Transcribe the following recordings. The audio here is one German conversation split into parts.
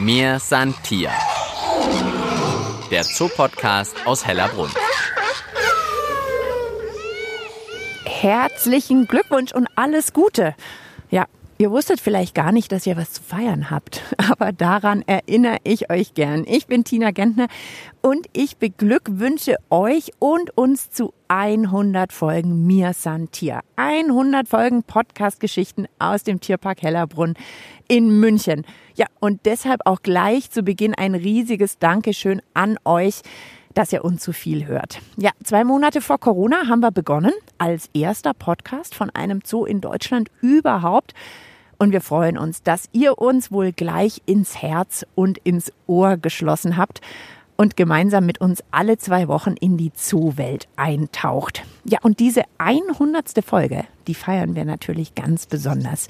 Mir san Tier. Der Zoopodcast aus Hellerbrunn. Herzlichen Glückwunsch und alles Gute. Ja, Ihr wusstet vielleicht gar nicht, dass ihr was zu feiern habt, aber daran erinnere ich euch gern. Ich bin Tina Gentner und ich beglückwünsche euch und uns zu 100 Folgen Mir San Tier. 100 Folgen Podcast-Geschichten aus dem Tierpark Hellerbrunn in München. Ja, und deshalb auch gleich zu Beginn ein riesiges Dankeschön an euch dass ihr uns zu viel hört. Ja, zwei Monate vor Corona haben wir begonnen als erster Podcast von einem Zoo in Deutschland überhaupt. Und wir freuen uns, dass ihr uns wohl gleich ins Herz und ins Ohr geschlossen habt und gemeinsam mit uns alle zwei Wochen in die Zoowelt eintaucht. Ja, und diese 100. Folge, die feiern wir natürlich ganz besonders.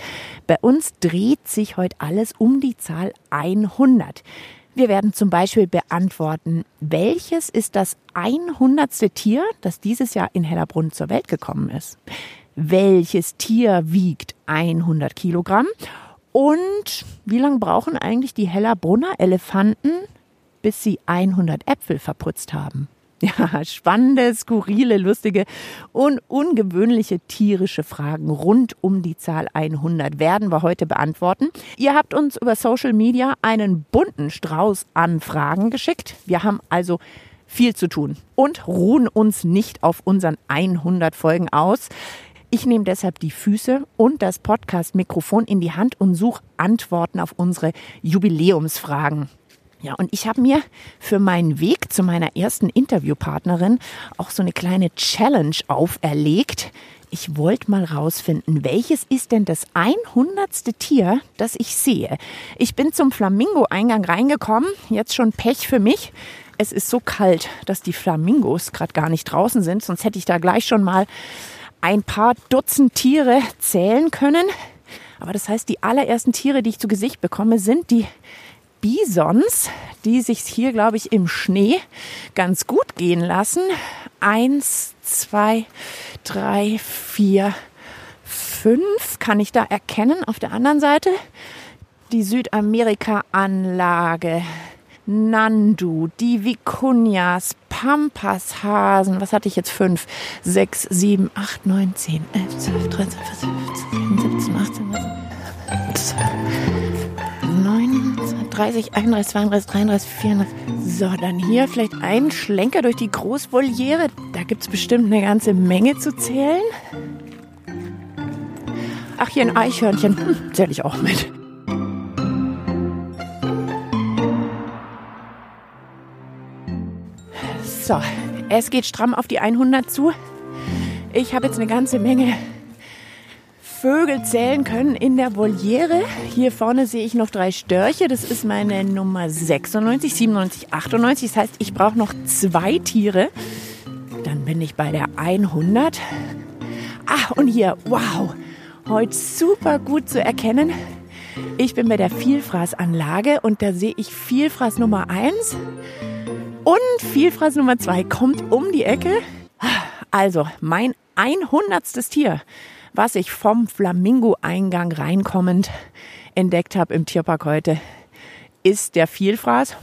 Bei uns dreht sich heute alles um die Zahl 100. Wir werden zum Beispiel beantworten, welches ist das 100. Tier, das dieses Jahr in Hellerbrunn zur Welt gekommen ist? Welches Tier wiegt 100 Kilogramm und wie lange brauchen eigentlich die Hellerbrunner Elefanten, bis sie 100 Äpfel verputzt haben? Ja, spannende, skurrile, lustige und ungewöhnliche tierische Fragen rund um die Zahl 100 werden wir heute beantworten. Ihr habt uns über Social Media einen bunten Strauß an Fragen geschickt. Wir haben also viel zu tun und ruhen uns nicht auf unseren 100 Folgen aus. Ich nehme deshalb die Füße und das Podcast-Mikrofon in die Hand und suche Antworten auf unsere Jubiläumsfragen. Ja, und ich habe mir für meinen Weg zu meiner ersten Interviewpartnerin auch so eine kleine Challenge auferlegt. Ich wollte mal rausfinden, welches ist denn das 100. Tier, das ich sehe. Ich bin zum Flamingo-Eingang reingekommen, jetzt schon Pech für mich. Es ist so kalt, dass die Flamingos gerade gar nicht draußen sind, sonst hätte ich da gleich schon mal ein paar Dutzend Tiere zählen können. Aber das heißt, die allerersten Tiere, die ich zu Gesicht bekomme, sind die Bisons, die sich hier, glaube ich, im Schnee ganz gut gehen lassen. Eins, zwei, drei, vier, fünf kann ich da erkennen. Auf der anderen Seite die Südamerika-Anlage. Nandu, die Vicunias, Pampashasen. Was hatte ich jetzt? Fünf, sechs, sieben, acht, neun, zehn, elf, zwölf, dreizehn, vierzehn, fünfzehn, siebzehn, achtzehn, neun, 30, 31, 32, 33, 34. So, dann hier vielleicht ein Schlenker durch die Großvoliere. Da gibt es bestimmt eine ganze Menge zu zählen. Ach, hier ein Eichhörnchen. Hm, zähle ich auch mit. So, es geht stramm auf die 100 zu. Ich habe jetzt eine ganze Menge Vögel zählen können in der Voliere. Hier vorne sehe ich noch drei Störche. Das ist meine Nummer 96, 97, 98. Das heißt, ich brauche noch zwei Tiere. Dann bin ich bei der 100. Ach, und hier, wow, heute super gut zu erkennen. Ich bin bei der Vielfraßanlage und da sehe ich Vielfraß Nummer 1. Und Vielfraß Nummer zwei kommt um die Ecke. Also mein 100. Tier, was ich vom Flamingo-Eingang reinkommend entdeckt habe im Tierpark heute, ist der Vielfraß.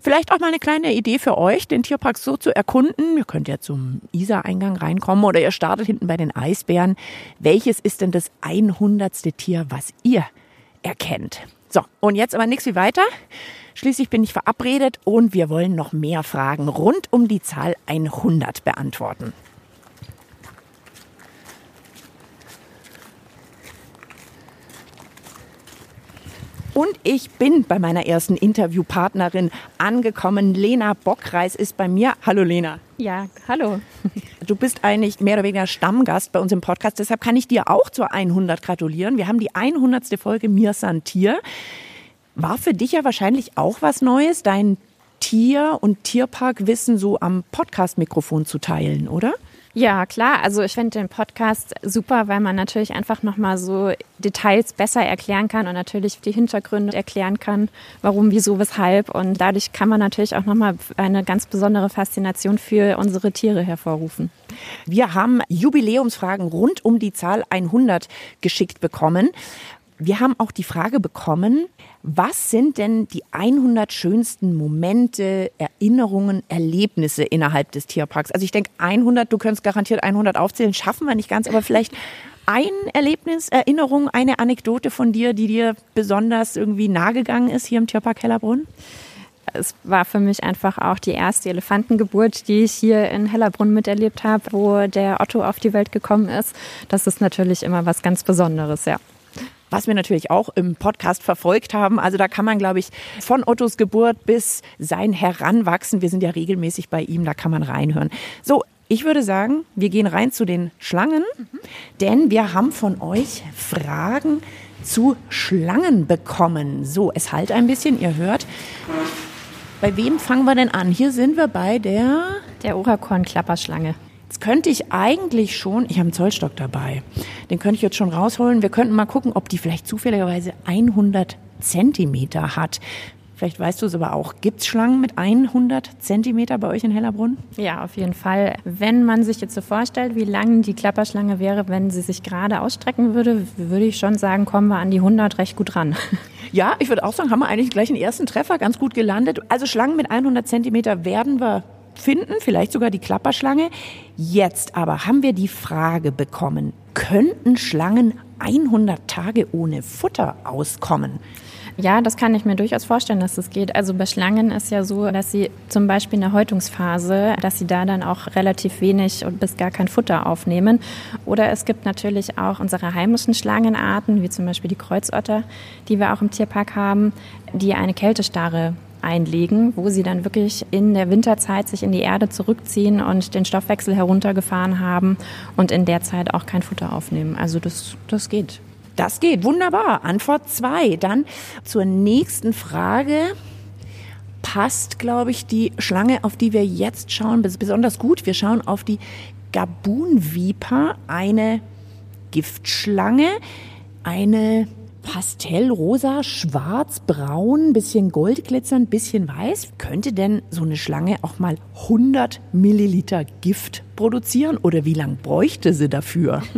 Vielleicht auch mal eine kleine Idee für euch, den Tierpark so zu erkunden. Ihr könnt ja zum Isar-Eingang reinkommen oder ihr startet hinten bei den Eisbären. Welches ist denn das 100. Tier, was ihr erkennt? So, und jetzt aber nichts wie weiter. Schließlich bin ich verabredet und wir wollen noch mehr Fragen rund um die Zahl 100 beantworten. Und ich bin bei meiner ersten Interviewpartnerin angekommen. Lena Bockreis ist bei mir. Hallo Lena. Ja, hallo. Du bist eigentlich mehr oder weniger Stammgast bei uns im Podcast. Deshalb kann ich dir auch zur 100 gratulieren. Wir haben die 100. Folge Mir Santier. War für dich ja wahrscheinlich auch was Neues, dein Tier- und Tierparkwissen so am Podcast-Mikrofon zu teilen, oder? Ja, klar. Also ich finde den Podcast super, weil man natürlich einfach nochmal so Details besser erklären kann und natürlich die Hintergründe erklären kann, warum, wieso, weshalb. Und dadurch kann man natürlich auch nochmal eine ganz besondere Faszination für unsere Tiere hervorrufen. Wir haben Jubiläumsfragen rund um die Zahl 100 geschickt bekommen. Wir haben auch die Frage bekommen, was sind denn die 100 schönsten Momente, Erinnerungen, Erlebnisse innerhalb des Tierparks? Also ich denke 100, du könntest garantiert 100 aufzählen, schaffen wir nicht ganz, aber vielleicht ein Erlebnis, Erinnerung, eine Anekdote von dir, die dir besonders irgendwie nahegegangen ist hier im Tierpark Hellerbrunn? es war für mich einfach auch die erste Elefantengeburt, die ich hier in Hellerbrunn miterlebt habe, wo der Otto auf die Welt gekommen ist. Das ist natürlich immer was ganz Besonderes, ja was wir natürlich auch im Podcast verfolgt haben. Also da kann man, glaube ich, von Ottos Geburt bis sein Heranwachsen, wir sind ja regelmäßig bei ihm, da kann man reinhören. So, ich würde sagen, wir gehen rein zu den Schlangen, denn wir haben von euch Fragen zu Schlangen bekommen. So, es halt ein bisschen, ihr hört. Bei wem fangen wir denn an? Hier sind wir bei der... Der Orakorn-Klapperschlange. Könnte ich eigentlich schon, ich habe einen Zollstock dabei, den könnte ich jetzt schon rausholen. Wir könnten mal gucken, ob die vielleicht zufälligerweise 100 Zentimeter hat. Vielleicht weißt du es aber auch. Gibt es Schlangen mit 100 Zentimeter bei euch in Hellerbrunn? Ja, auf jeden Fall. Wenn man sich jetzt so vorstellt, wie lang die Klapperschlange wäre, wenn sie sich gerade ausstrecken würde, würde ich schon sagen, kommen wir an die 100 recht gut ran. Ja, ich würde auch sagen, haben wir eigentlich gleich einen ersten Treffer ganz gut gelandet. Also Schlangen mit 100 Zentimeter werden wir finden, vielleicht sogar die Klapperschlange. Jetzt aber haben wir die Frage bekommen, könnten Schlangen 100 Tage ohne Futter auskommen? Ja, das kann ich mir durchaus vorstellen, dass das geht. Also bei Schlangen ist ja so, dass sie zum Beispiel in der Häutungsphase, dass sie da dann auch relativ wenig und bis gar kein Futter aufnehmen. Oder es gibt natürlich auch unsere heimischen Schlangenarten, wie zum Beispiel die Kreuzotter, die wir auch im Tierpark haben, die eine Kältestarre einlegen, wo sie dann wirklich in der Winterzeit sich in die Erde zurückziehen und den Stoffwechsel heruntergefahren haben und in der Zeit auch kein Futter aufnehmen. Also das, das geht. Das geht, wunderbar. Antwort zwei. Dann zur nächsten Frage passt, glaube ich, die Schlange, auf die wir jetzt schauen, besonders gut. Wir schauen auf die Gabun Viper, eine Giftschlange, eine Pastellrosa, schwarz, braun, bisschen goldglitzernd, bisschen weiß. Könnte denn so eine Schlange auch mal 100 Milliliter Gift produzieren oder wie lange bräuchte sie dafür?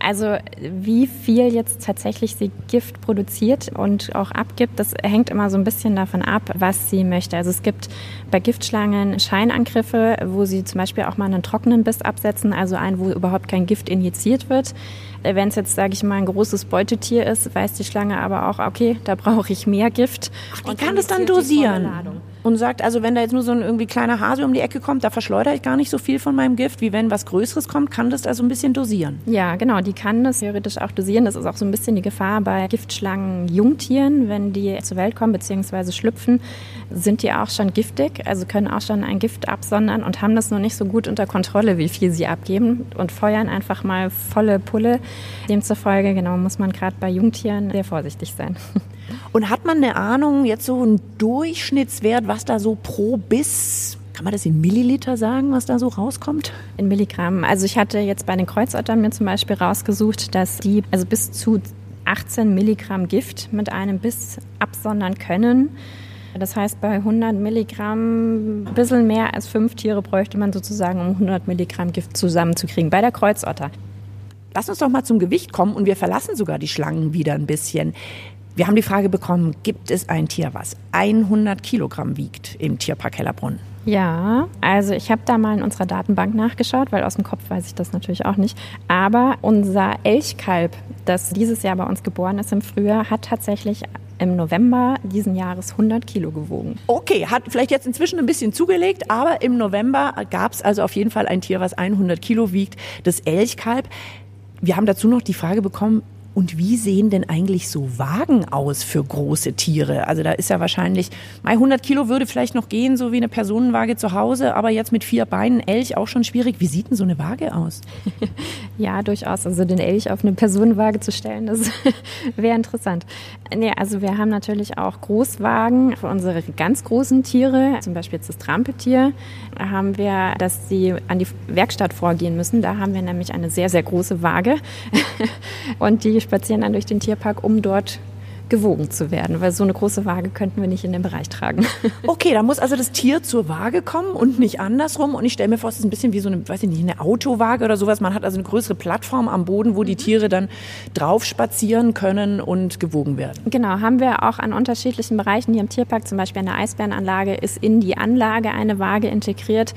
Also wie viel jetzt tatsächlich sie Gift produziert und auch abgibt, das hängt immer so ein bisschen davon ab, was sie möchte. Also es gibt bei Giftschlangen Scheinangriffe, wo sie zum Beispiel auch mal einen trockenen Biss absetzen, also einen, wo überhaupt kein Gift injiziert wird. Wenn es jetzt, sage ich mal, ein großes Beutetier ist, weiß die Schlange aber auch, okay, da brauche ich mehr Gift. Ach, die und kann es dann dosieren und sagt, also wenn da jetzt nur so ein irgendwie kleiner Hase um die Ecke kommt, da verschleudere ich gar nicht so viel von meinem Gift, wie wenn was Größeres kommt, kann das also ein bisschen dosieren. Ja, genau, die kann das theoretisch auch dosieren. Das ist auch so ein bisschen die Gefahr bei Giftschlangen Jungtieren, wenn die zur Welt kommen bzw. schlüpfen, sind die auch schon giftig, also können auch schon ein Gift absondern und haben das noch nicht so gut unter Kontrolle, wie viel sie abgeben und feuern einfach mal volle Pulle. Demzufolge, genau, muss man gerade bei Jungtieren sehr vorsichtig sein. Und hat man eine Ahnung, jetzt so ein Durchschnittswert, was da so pro Biss kann man das in Milliliter sagen, was da so rauskommt? In Milligramm. Also ich hatte jetzt bei den Kreuzottern mir zum Beispiel rausgesucht, dass die also bis zu 18 Milligramm Gift mit einem Biss absondern können. Das heißt, bei 100 Milligramm ein bisschen mehr als fünf Tiere bräuchte man sozusagen, um 100 Milligramm Gift zusammenzukriegen. Bei der Kreuzotter. Lass uns doch mal zum Gewicht kommen und wir verlassen sogar die Schlangen wieder ein bisschen. Wir haben die Frage bekommen, gibt es ein Tier, was 100 Kilogramm wiegt im Tierpark Hellerbrunn? Ja, also ich habe da mal in unserer Datenbank nachgeschaut, weil aus dem Kopf weiß ich das natürlich auch nicht. Aber unser Elchkalb, das dieses Jahr bei uns geboren ist im Frühjahr, hat tatsächlich im November diesen Jahres 100 Kilo gewogen. Okay, hat vielleicht jetzt inzwischen ein bisschen zugelegt, aber im November gab es also auf jeden Fall ein Tier, was 100 Kilo wiegt, das Elchkalb. Wir haben dazu noch die Frage bekommen, und wie sehen denn eigentlich so Wagen aus für große Tiere? Also da ist ja wahrscheinlich, 100 Kilo würde vielleicht noch gehen, so wie eine Personenwaage zu Hause, aber jetzt mit vier Beinen, Elch auch schon schwierig. Wie sieht denn so eine Waage aus? Ja, durchaus. Also den Elch auf eine Personenwaage zu stellen, das wäre interessant. Nee, also wir haben natürlich auch Großwagen für unsere ganz großen Tiere, zum Beispiel jetzt das Trampeltier, haben wir, dass sie an die Werkstatt vorgehen müssen. Da haben wir nämlich eine sehr, sehr große Waage und die spazieren dann durch den Tierpark, um dort gewogen zu werden, weil so eine große Waage könnten wir nicht in den Bereich tragen. Okay, da muss also das Tier zur Waage kommen und nicht andersrum. Und ich stelle mir vor, es ist ein bisschen wie so eine, weiß ich nicht, eine Autowaage oder sowas. Man hat also eine größere Plattform am Boden, wo die mhm. Tiere dann drauf spazieren können und gewogen werden. Genau, haben wir auch an unterschiedlichen Bereichen. Hier im Tierpark, zum Beispiel an der Eisbärenanlage, ist in die Anlage eine Waage integriert,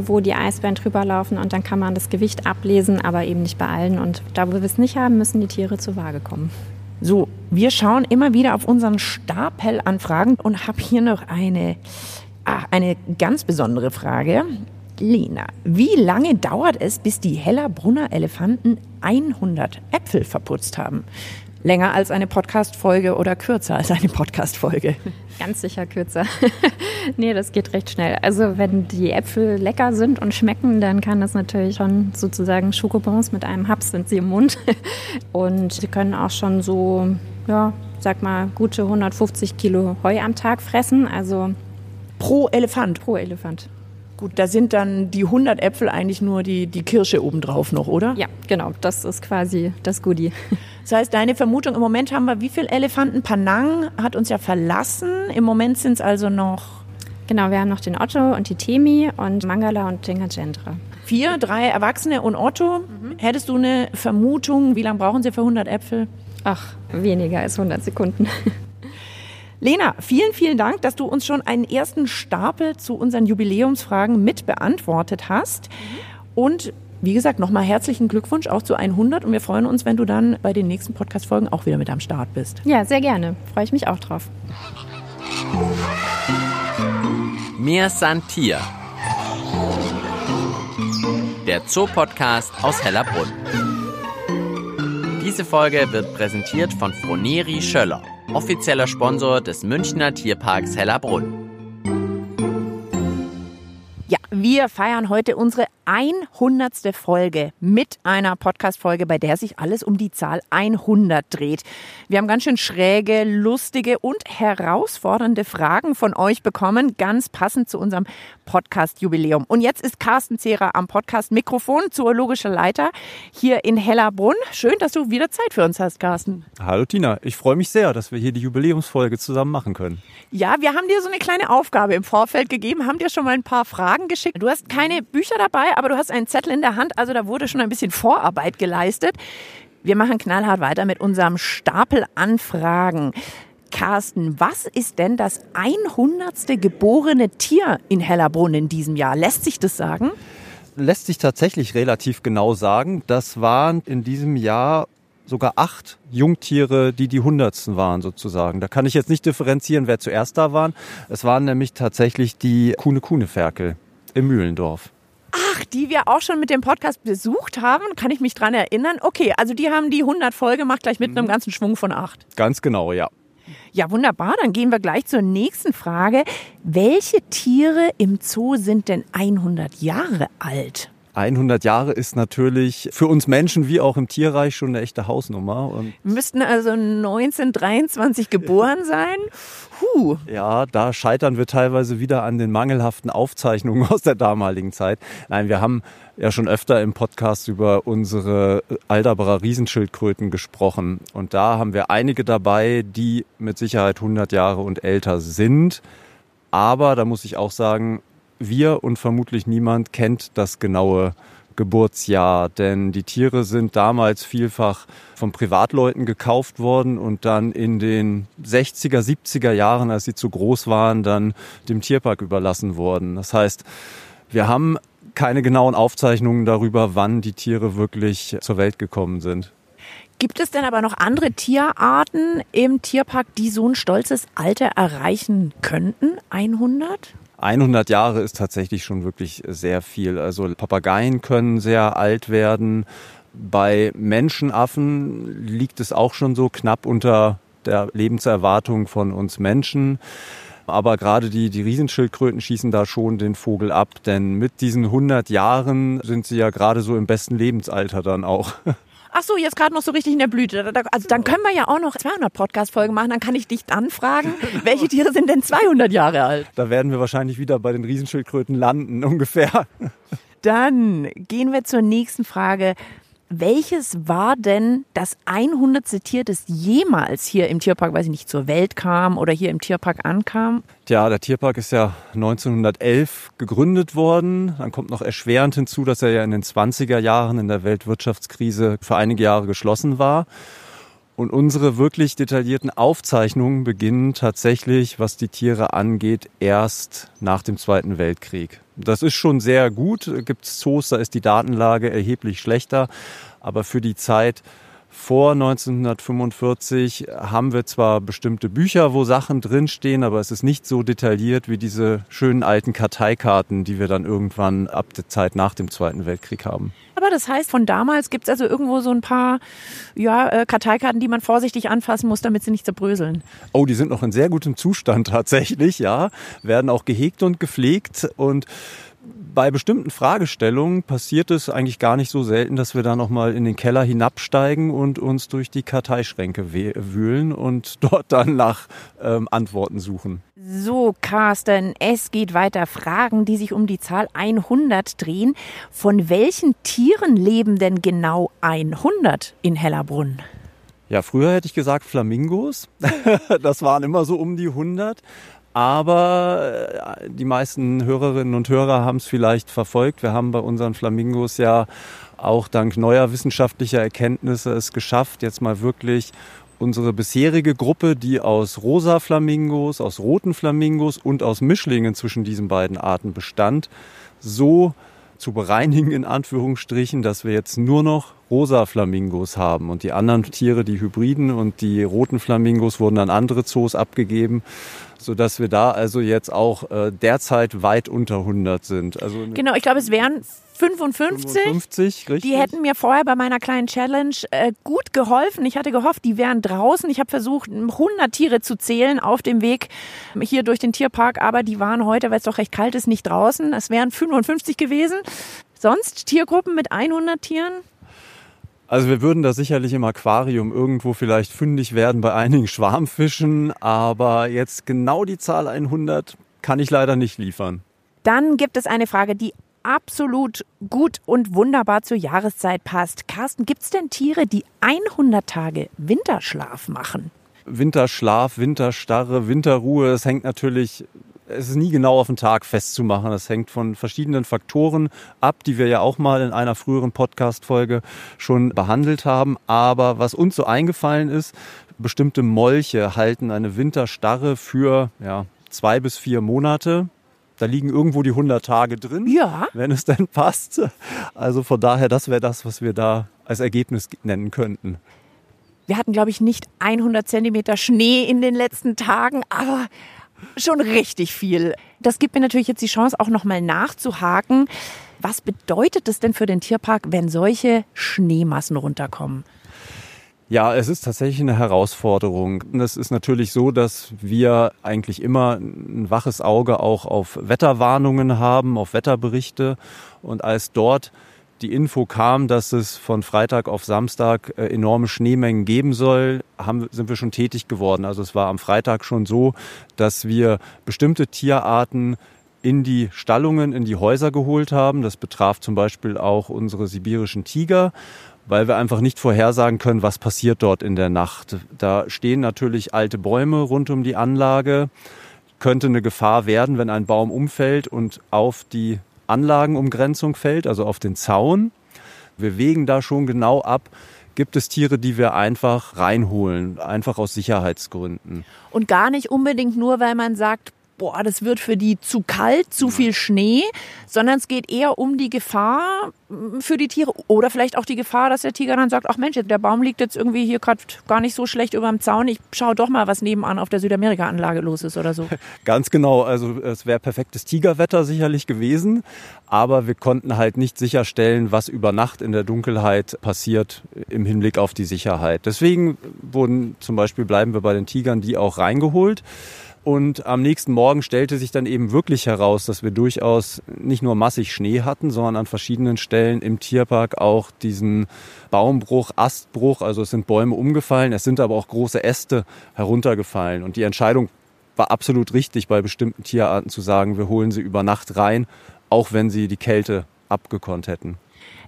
wo die Eisbären drüber laufen und dann kann man das Gewicht ablesen, aber eben nicht bei allen. Und da, wo wir es nicht haben, müssen die Tiere zur Waage kommen. So, wir schauen immer wieder auf unseren Stapel an Fragen und habe hier noch eine, ah, eine ganz besondere Frage. Lena, wie lange dauert es, bis die Hellerbrunner Elefanten 100 Äpfel verputzt haben? Länger als eine Podcast-Folge oder kürzer als eine Podcast-Folge? Ganz sicher kürzer. nee, das geht recht schnell. Also wenn die Äpfel lecker sind und schmecken, dann kann das natürlich schon sozusagen Schokobons mit einem Haps sind sie im Mund. Und sie können auch schon so, ja, sag mal, gute 150 Kilo Heu am Tag fressen. Also pro Elefant? Pro Elefant. Gut, da sind dann die 100 Äpfel eigentlich nur die, die Kirsche obendrauf noch, oder? Ja, genau. Das ist quasi das Goodie. Das heißt, deine Vermutung, im Moment haben wir wie viele Elefanten? Panang hat uns ja verlassen. Im Moment sind es also noch... Genau, wir haben noch den Otto und die Temi und Mangala und den Gajendra. Vier, drei Erwachsene und Otto. Mhm. Hättest du eine Vermutung, wie lange brauchen sie für 100 Äpfel? Ach, weniger als 100 Sekunden. Lena, vielen, vielen Dank, dass du uns schon einen ersten Stapel zu unseren Jubiläumsfragen mit beantwortet hast. Und wie gesagt, nochmal herzlichen Glückwunsch auch zu 100 und wir freuen uns, wenn du dann bei den nächsten Podcast-Folgen auch wieder mit am Start bist. Ja, sehr gerne. Freue ich mich auch drauf. Mir Santier. Der Zoopodcast aus Hellerbrunn. Diese Folge wird präsentiert von Froneri Schöller offizieller Sponsor des Münchner Tierparks Hellerbrunn. Ja, wir feiern heute unsere 100. Folge mit einer Podcast-Folge, bei der sich alles um die Zahl 100 dreht. Wir haben ganz schön schräge, lustige und herausfordernde Fragen von euch bekommen, ganz passend zu unserem Podcast-Jubiläum. Und jetzt ist Carsten Zehrer am Podcast-Mikrofon, zoologischer Leiter hier in Hellerbrunn. Schön, dass du wieder Zeit für uns hast, Carsten. Hallo Tina, ich freue mich sehr, dass wir hier die Jubiläumsfolge zusammen machen können. Ja, wir haben dir so eine kleine Aufgabe im Vorfeld gegeben, haben dir schon mal ein paar Fragen geschickt. Du hast keine Bücher aber du hast einen Zettel in der Hand, also da wurde schon ein bisschen Vorarbeit geleistet. Wir machen knallhart weiter mit unserem Stapel Anfragen. Carsten, was ist denn das 100. geborene Tier in Hellerbrunn in diesem Jahr? Lässt sich das sagen? Lässt sich tatsächlich relativ genau sagen. Das waren in diesem Jahr sogar acht Jungtiere, die die hundertsten waren sozusagen. Da kann ich jetzt nicht differenzieren, wer zuerst da waren. Es waren nämlich tatsächlich die Kuhne-Kuhne-Ferkel im Mühlendorf. Ach, die wir auch schon mit dem Podcast besucht haben, kann ich mich dran erinnern. Okay, also die haben die 100 voll gemacht, gleich mit einem mhm. ganzen Schwung von acht. Ganz genau, ja. Ja, wunderbar. Dann gehen wir gleich zur nächsten Frage. Welche Tiere im Zoo sind denn 100 Jahre alt? 100 Jahre ist natürlich für uns Menschen wie auch im Tierreich schon eine echte Hausnummer. Und Müssten also 1923 geboren sein. Puh. Ja, da scheitern wir teilweise wieder an den mangelhaften Aufzeichnungen aus der damaligen Zeit. Nein, wir haben ja schon öfter im Podcast über unsere Alderbarer Riesenschildkröten gesprochen. Und da haben wir einige dabei, die mit Sicherheit 100 Jahre und älter sind. Aber da muss ich auch sagen, wir und vermutlich niemand kennt das genaue Geburtsjahr, denn die Tiere sind damals vielfach von Privatleuten gekauft worden und dann in den 60er, 70er Jahren, als sie zu groß waren, dann dem Tierpark überlassen worden. Das heißt, wir haben keine genauen Aufzeichnungen darüber, wann die Tiere wirklich zur Welt gekommen sind. Gibt es denn aber noch andere Tierarten im Tierpark, die so ein stolzes Alter erreichen könnten? 100? 100 Jahre ist tatsächlich schon wirklich sehr viel. Also Papageien können sehr alt werden. Bei Menschenaffen liegt es auch schon so knapp unter der Lebenserwartung von uns Menschen. Aber gerade die, die Riesenschildkröten schießen da schon den Vogel ab, denn mit diesen 100 Jahren sind sie ja gerade so im besten Lebensalter dann auch. ach so, jetzt gerade noch so richtig in der Blüte. Also dann können wir ja auch noch 200 Podcast-Folgen machen. Dann kann ich dich anfragen, welche Tiere sind denn 200 Jahre alt? Da werden wir wahrscheinlich wieder bei den Riesenschildkröten landen, ungefähr. Dann gehen wir zur nächsten Frage. Welches war denn das 100. Tier, jemals hier im Tierpark, weiß ich nicht, zur Welt kam oder hier im Tierpark ankam? Tja, der Tierpark ist ja 1911 gegründet worden. Dann kommt noch erschwerend hinzu, dass er ja in den 20er Jahren in der Weltwirtschaftskrise für einige Jahre geschlossen war. Und unsere wirklich detaillierten Aufzeichnungen beginnen tatsächlich, was die Tiere angeht, erst nach dem Zweiten Weltkrieg. Das ist schon sehr gut. Gibt es Zoos, da ist die Datenlage erheblich schlechter. Aber für die Zeit vor 1945 haben wir zwar bestimmte Bücher, wo Sachen drinstehen, aber es ist nicht so detailliert wie diese schönen alten Karteikarten, die wir dann irgendwann ab der Zeit nach dem Zweiten Weltkrieg haben. Aber das heißt, von damals gibt es also irgendwo so ein paar ja, äh, Karteikarten, die man vorsichtig anfassen muss, damit sie nicht zerbröseln. Oh, die sind noch in sehr gutem Zustand tatsächlich, ja. Werden auch gehegt und gepflegt und bei bestimmten Fragestellungen passiert es eigentlich gar nicht so selten, dass wir da nochmal in den Keller hinabsteigen und uns durch die Karteischränke wühlen und dort dann nach ähm, Antworten suchen. So, Carsten, es geht weiter. Fragen, die sich um die Zahl 100 drehen. Von welchen Tieren leben denn genau 100 in Hellerbrunn? Ja, früher hätte ich gesagt Flamingos. das waren immer so um die 100. Aber äh, die meisten Hörerinnen und Hörer haben es vielleicht verfolgt. Wir haben bei unseren Flamingos ja auch dank neuer wissenschaftlicher Erkenntnisse es geschafft, jetzt mal wirklich unsere bisherige Gruppe, die aus rosa Flamingos, aus roten Flamingos und aus Mischlingen zwischen diesen beiden Arten bestand, so zu bereinigen in Anführungsstrichen, dass wir jetzt nur noch rosa Flamingos haben und die anderen Tiere, die Hybriden und die roten Flamingos wurden an andere Zoos abgegeben sodass wir da also jetzt auch äh, derzeit weit unter 100 sind. Also genau, ich glaube, es wären 55. 55 richtig. Die hätten mir vorher bei meiner kleinen Challenge äh, gut geholfen. Ich hatte gehofft, die wären draußen. Ich habe versucht, 100 Tiere zu zählen auf dem Weg hier durch den Tierpark, aber die waren heute, weil es doch recht kalt ist, nicht draußen. Es wären 55 gewesen. Sonst Tiergruppen mit 100 Tieren? Also wir würden da sicherlich im Aquarium irgendwo vielleicht fündig werden bei einigen Schwarmfischen, aber jetzt genau die Zahl 100 kann ich leider nicht liefern. Dann gibt es eine Frage, die absolut gut und wunderbar zur Jahreszeit passt. Carsten, gibt es denn Tiere, die 100 Tage Winterschlaf machen? Winterschlaf, Winterstarre, Winterruhe, es hängt natürlich es ist nie genau auf den Tag festzumachen. Das hängt von verschiedenen Faktoren ab, die wir ja auch mal in einer früheren Podcast-Folge schon behandelt haben. Aber was uns so eingefallen ist, bestimmte Molche halten eine Winterstarre für ja, zwei bis vier Monate. Da liegen irgendwo die 100 Tage drin, ja. wenn es denn passt. Also von daher, das wäre das, was wir da als Ergebnis nennen könnten. Wir hatten, glaube ich, nicht 100 Zentimeter Schnee in den letzten Tagen, aber schon richtig viel. Das gibt mir natürlich jetzt die Chance, auch nochmal nachzuhaken. Was bedeutet es denn für den Tierpark, wenn solche Schneemassen runterkommen? Ja, es ist tatsächlich eine Herausforderung. Es ist natürlich so, dass wir eigentlich immer ein waches Auge auch auf Wetterwarnungen haben, auf Wetterberichte. Und als dort die Info kam, dass es von Freitag auf Samstag äh, enorme Schneemengen geben soll, haben, sind wir schon tätig geworden. Also es war am Freitag schon so, dass wir bestimmte Tierarten in die Stallungen, in die Häuser geholt haben. Das betraf zum Beispiel auch unsere sibirischen Tiger, weil wir einfach nicht vorhersagen können, was passiert dort in der Nacht. Da stehen natürlich alte Bäume rund um die Anlage. Könnte eine Gefahr werden, wenn ein Baum umfällt und auf die Anlagenumgrenzung fällt, also auf den Zaun. Wir wägen da schon genau ab, gibt es Tiere, die wir einfach reinholen, einfach aus Sicherheitsgründen. Und gar nicht unbedingt nur, weil man sagt, boah, das wird für die zu kalt, zu viel Schnee, sondern es geht eher um die Gefahr für die Tiere oder vielleicht auch die Gefahr, dass der Tiger dann sagt, ach Mensch, der Baum liegt jetzt irgendwie hier gerade gar nicht so schlecht über dem Zaun, ich schaue doch mal, was nebenan auf der Südamerika-Anlage los ist oder so. Ganz genau, also es wäre perfektes Tigerwetter sicherlich gewesen, aber wir konnten halt nicht sicherstellen, was über Nacht in der Dunkelheit passiert im Hinblick auf die Sicherheit. Deswegen wurden zum Beispiel, bleiben wir bei den Tigern, die auch reingeholt. Und am nächsten Morgen stellte sich dann eben wirklich heraus, dass wir durchaus nicht nur massig Schnee hatten, sondern an verschiedenen Stellen im Tierpark auch diesen Baumbruch, Astbruch. Also es sind Bäume umgefallen, es sind aber auch große Äste heruntergefallen. Und die Entscheidung war absolut richtig, bei bestimmten Tierarten zu sagen, wir holen sie über Nacht rein, auch wenn sie die Kälte abgekonnt hätten.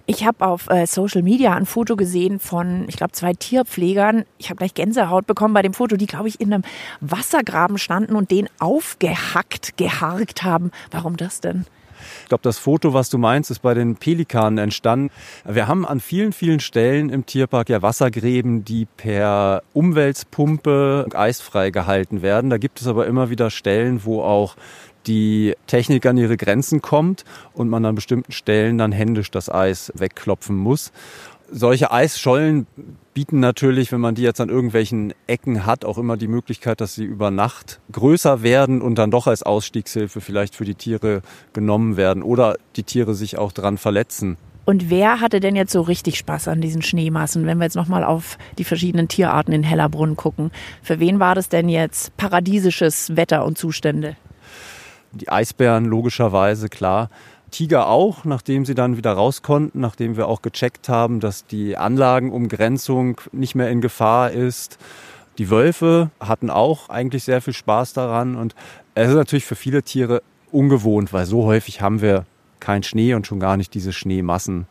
Ich habe auf äh, Social Media ein Foto gesehen von, ich glaube, zwei Tierpflegern. Ich habe gleich Gänsehaut bekommen bei dem Foto, die, glaube ich, in einem Wassergraben standen und den aufgehackt, geharkt haben. Warum das denn? Ich glaube, das Foto, was du meinst, ist bei den Pelikanen entstanden. Wir haben an vielen, vielen Stellen im Tierpark ja Wassergräben, die per Umweltpumpe eisfrei gehalten werden. Da gibt es aber immer wieder Stellen, wo auch die Technik an ihre Grenzen kommt und man an bestimmten Stellen dann händisch das Eis wegklopfen muss. Solche Eisschollen bieten natürlich, wenn man die jetzt an irgendwelchen Ecken hat, auch immer die Möglichkeit, dass sie über Nacht größer werden und dann doch als Ausstiegshilfe vielleicht für die Tiere genommen werden oder die Tiere sich auch dran verletzen. Und wer hatte denn jetzt so richtig Spaß an diesen Schneemassen, wenn wir jetzt nochmal auf die verschiedenen Tierarten in Hellerbrunn gucken? Für wen war das denn jetzt paradiesisches Wetter und Zustände? Die Eisbären logischerweise, klar. Tiger auch, nachdem sie dann wieder raus konnten, nachdem wir auch gecheckt haben, dass die Anlagenumgrenzung nicht mehr in Gefahr ist. Die Wölfe hatten auch eigentlich sehr viel Spaß daran und es ist natürlich für viele Tiere ungewohnt, weil so häufig haben wir keinen Schnee und schon gar nicht diese Schneemassen.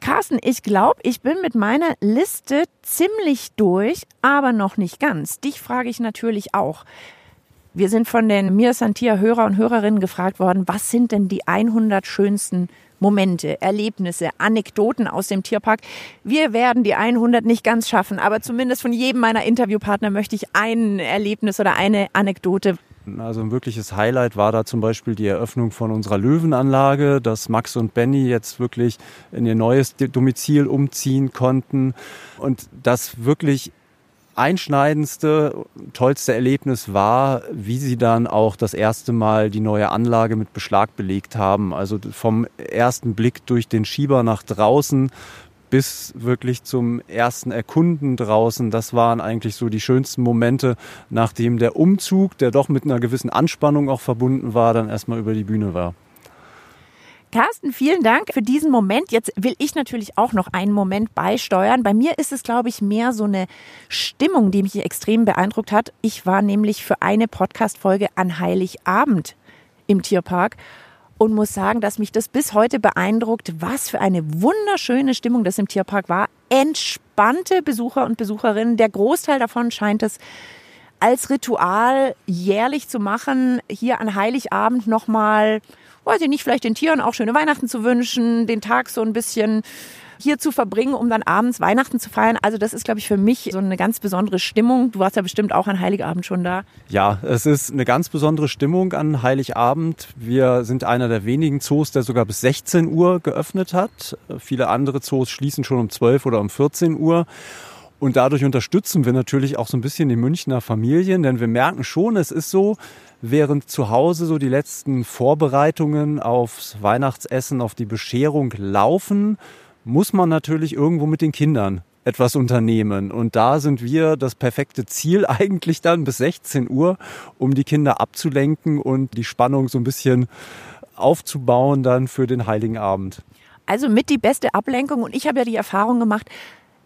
Carsten, ich glaube, ich bin mit meiner Liste ziemlich durch, aber noch nicht ganz. Dich frage ich natürlich auch. Wir sind von den Mir Santia Hörer und Hörerinnen gefragt worden, was sind denn die 100 schönsten Momente, Erlebnisse, Anekdoten aus dem Tierpark. Wir werden die 100 nicht ganz schaffen, aber zumindest von jedem meiner Interviewpartner möchte ich ein Erlebnis oder eine Anekdote. Also ein wirkliches Highlight war da zum Beispiel die Eröffnung von unserer Löwenanlage, dass Max und Benny jetzt wirklich in ihr neues Domizil umziehen konnten und das wirklich einschneidendste, tollste Erlebnis war, wie sie dann auch das erste Mal die neue Anlage mit Beschlag belegt haben. Also vom ersten Blick durch den Schieber nach draußen bis wirklich zum ersten Erkunden draußen. Das waren eigentlich so die schönsten Momente, nachdem der Umzug, der doch mit einer gewissen Anspannung auch verbunden war, dann erstmal über die Bühne war. Carsten, vielen Dank für diesen Moment. Jetzt will ich natürlich auch noch einen Moment beisteuern. Bei mir ist es, glaube ich, mehr so eine Stimmung, die mich extrem beeindruckt hat. Ich war nämlich für eine Podcast-Folge an Heiligabend im Tierpark und muss sagen, dass mich das bis heute beeindruckt, was für eine wunderschöne Stimmung das im Tierpark war. Entspannte Besucher und Besucherinnen. Der Großteil davon scheint es als Ritual jährlich zu machen, hier an Heiligabend nochmal weiß ich nicht, vielleicht den Tieren auch schöne Weihnachten zu wünschen, den Tag so ein bisschen hier zu verbringen, um dann abends Weihnachten zu feiern. Also das ist, glaube ich, für mich so eine ganz besondere Stimmung. Du warst ja bestimmt auch an Heiligabend schon da. Ja, es ist eine ganz besondere Stimmung an Heiligabend. Wir sind einer der wenigen Zoos, der sogar bis 16 Uhr geöffnet hat. Viele andere Zoos schließen schon um 12 oder um 14 Uhr. Und dadurch unterstützen wir natürlich auch so ein bisschen die Münchner Familien, denn wir merken schon, es ist so, während zu Hause so die letzten Vorbereitungen aufs Weihnachtsessen, auf die Bescherung laufen, muss man natürlich irgendwo mit den Kindern etwas unternehmen. Und da sind wir das perfekte Ziel eigentlich dann bis 16 Uhr, um die Kinder abzulenken und die Spannung so ein bisschen aufzubauen dann für den Heiligen Abend. Also mit die beste Ablenkung. Und ich habe ja die Erfahrung gemacht,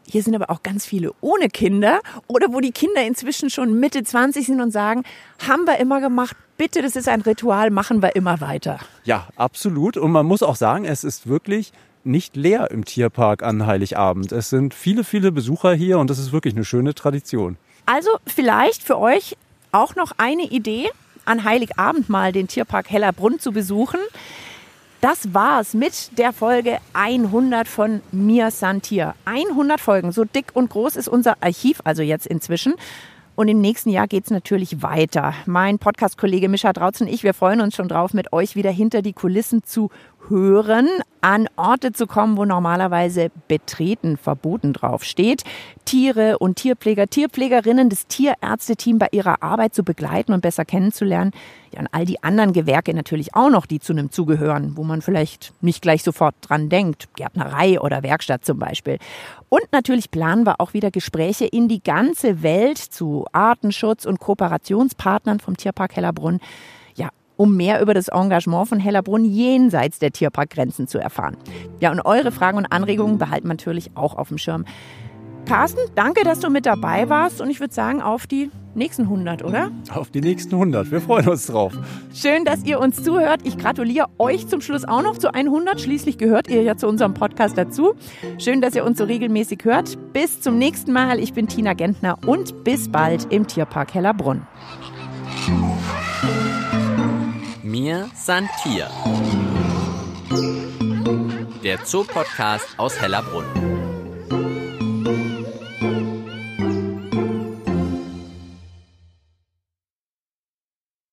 hier sind aber auch ganz viele ohne Kinder oder wo die Kinder inzwischen schon Mitte 20 sind und sagen, haben wir immer gemacht, bitte, das ist ein Ritual, machen wir immer weiter. Ja, absolut. Und man muss auch sagen, es ist wirklich nicht leer im Tierpark an Heiligabend. Es sind viele, viele Besucher hier und das ist wirklich eine schöne Tradition. Also vielleicht für euch auch noch eine Idee, an Heiligabend mal den Tierpark Hellerbrunn zu besuchen. Das war's mit der Folge 100 von Mir Santier. 100 Folgen, so dick und groß ist unser Archiv also jetzt inzwischen. Und im nächsten Jahr geht's natürlich weiter. Mein Podcast-Kollege Mischa Drautz und ich, wir freuen uns schon drauf, mit euch wieder hinter die Kulissen zu hören, an Orte zu kommen, wo normalerweise betreten verboten draufsteht, Tiere und Tierpfleger, Tierpflegerinnen, das Tierärzteteam bei ihrer Arbeit zu begleiten und besser kennenzulernen. Ja, und all die anderen Gewerke natürlich auch noch, die zu einem zugehören, wo man vielleicht nicht gleich sofort dran denkt. Gärtnerei oder Werkstatt zum Beispiel. Und natürlich planen wir auch wieder Gespräche in die ganze Welt zu Artenschutz und Kooperationspartnern vom Tierpark Hellerbrunn um mehr über das Engagement von Hellerbrunn jenseits der Tierparkgrenzen zu erfahren. Ja, und eure Fragen und Anregungen behalten wir natürlich auch auf dem Schirm. Carsten, danke, dass du mit dabei warst und ich würde sagen, auf die nächsten 100, oder? Auf die nächsten 100. Wir freuen uns drauf. Schön, dass ihr uns zuhört. Ich gratuliere euch zum Schluss auch noch zu 100. Schließlich gehört ihr ja zu unserem Podcast dazu. Schön, dass ihr uns so regelmäßig hört. Bis zum nächsten Mal. Ich bin Tina Gentner und bis bald im Tierpark Hellerbrunn. Mir san Tier. Der Zoopodcast aus Hellerbrunn.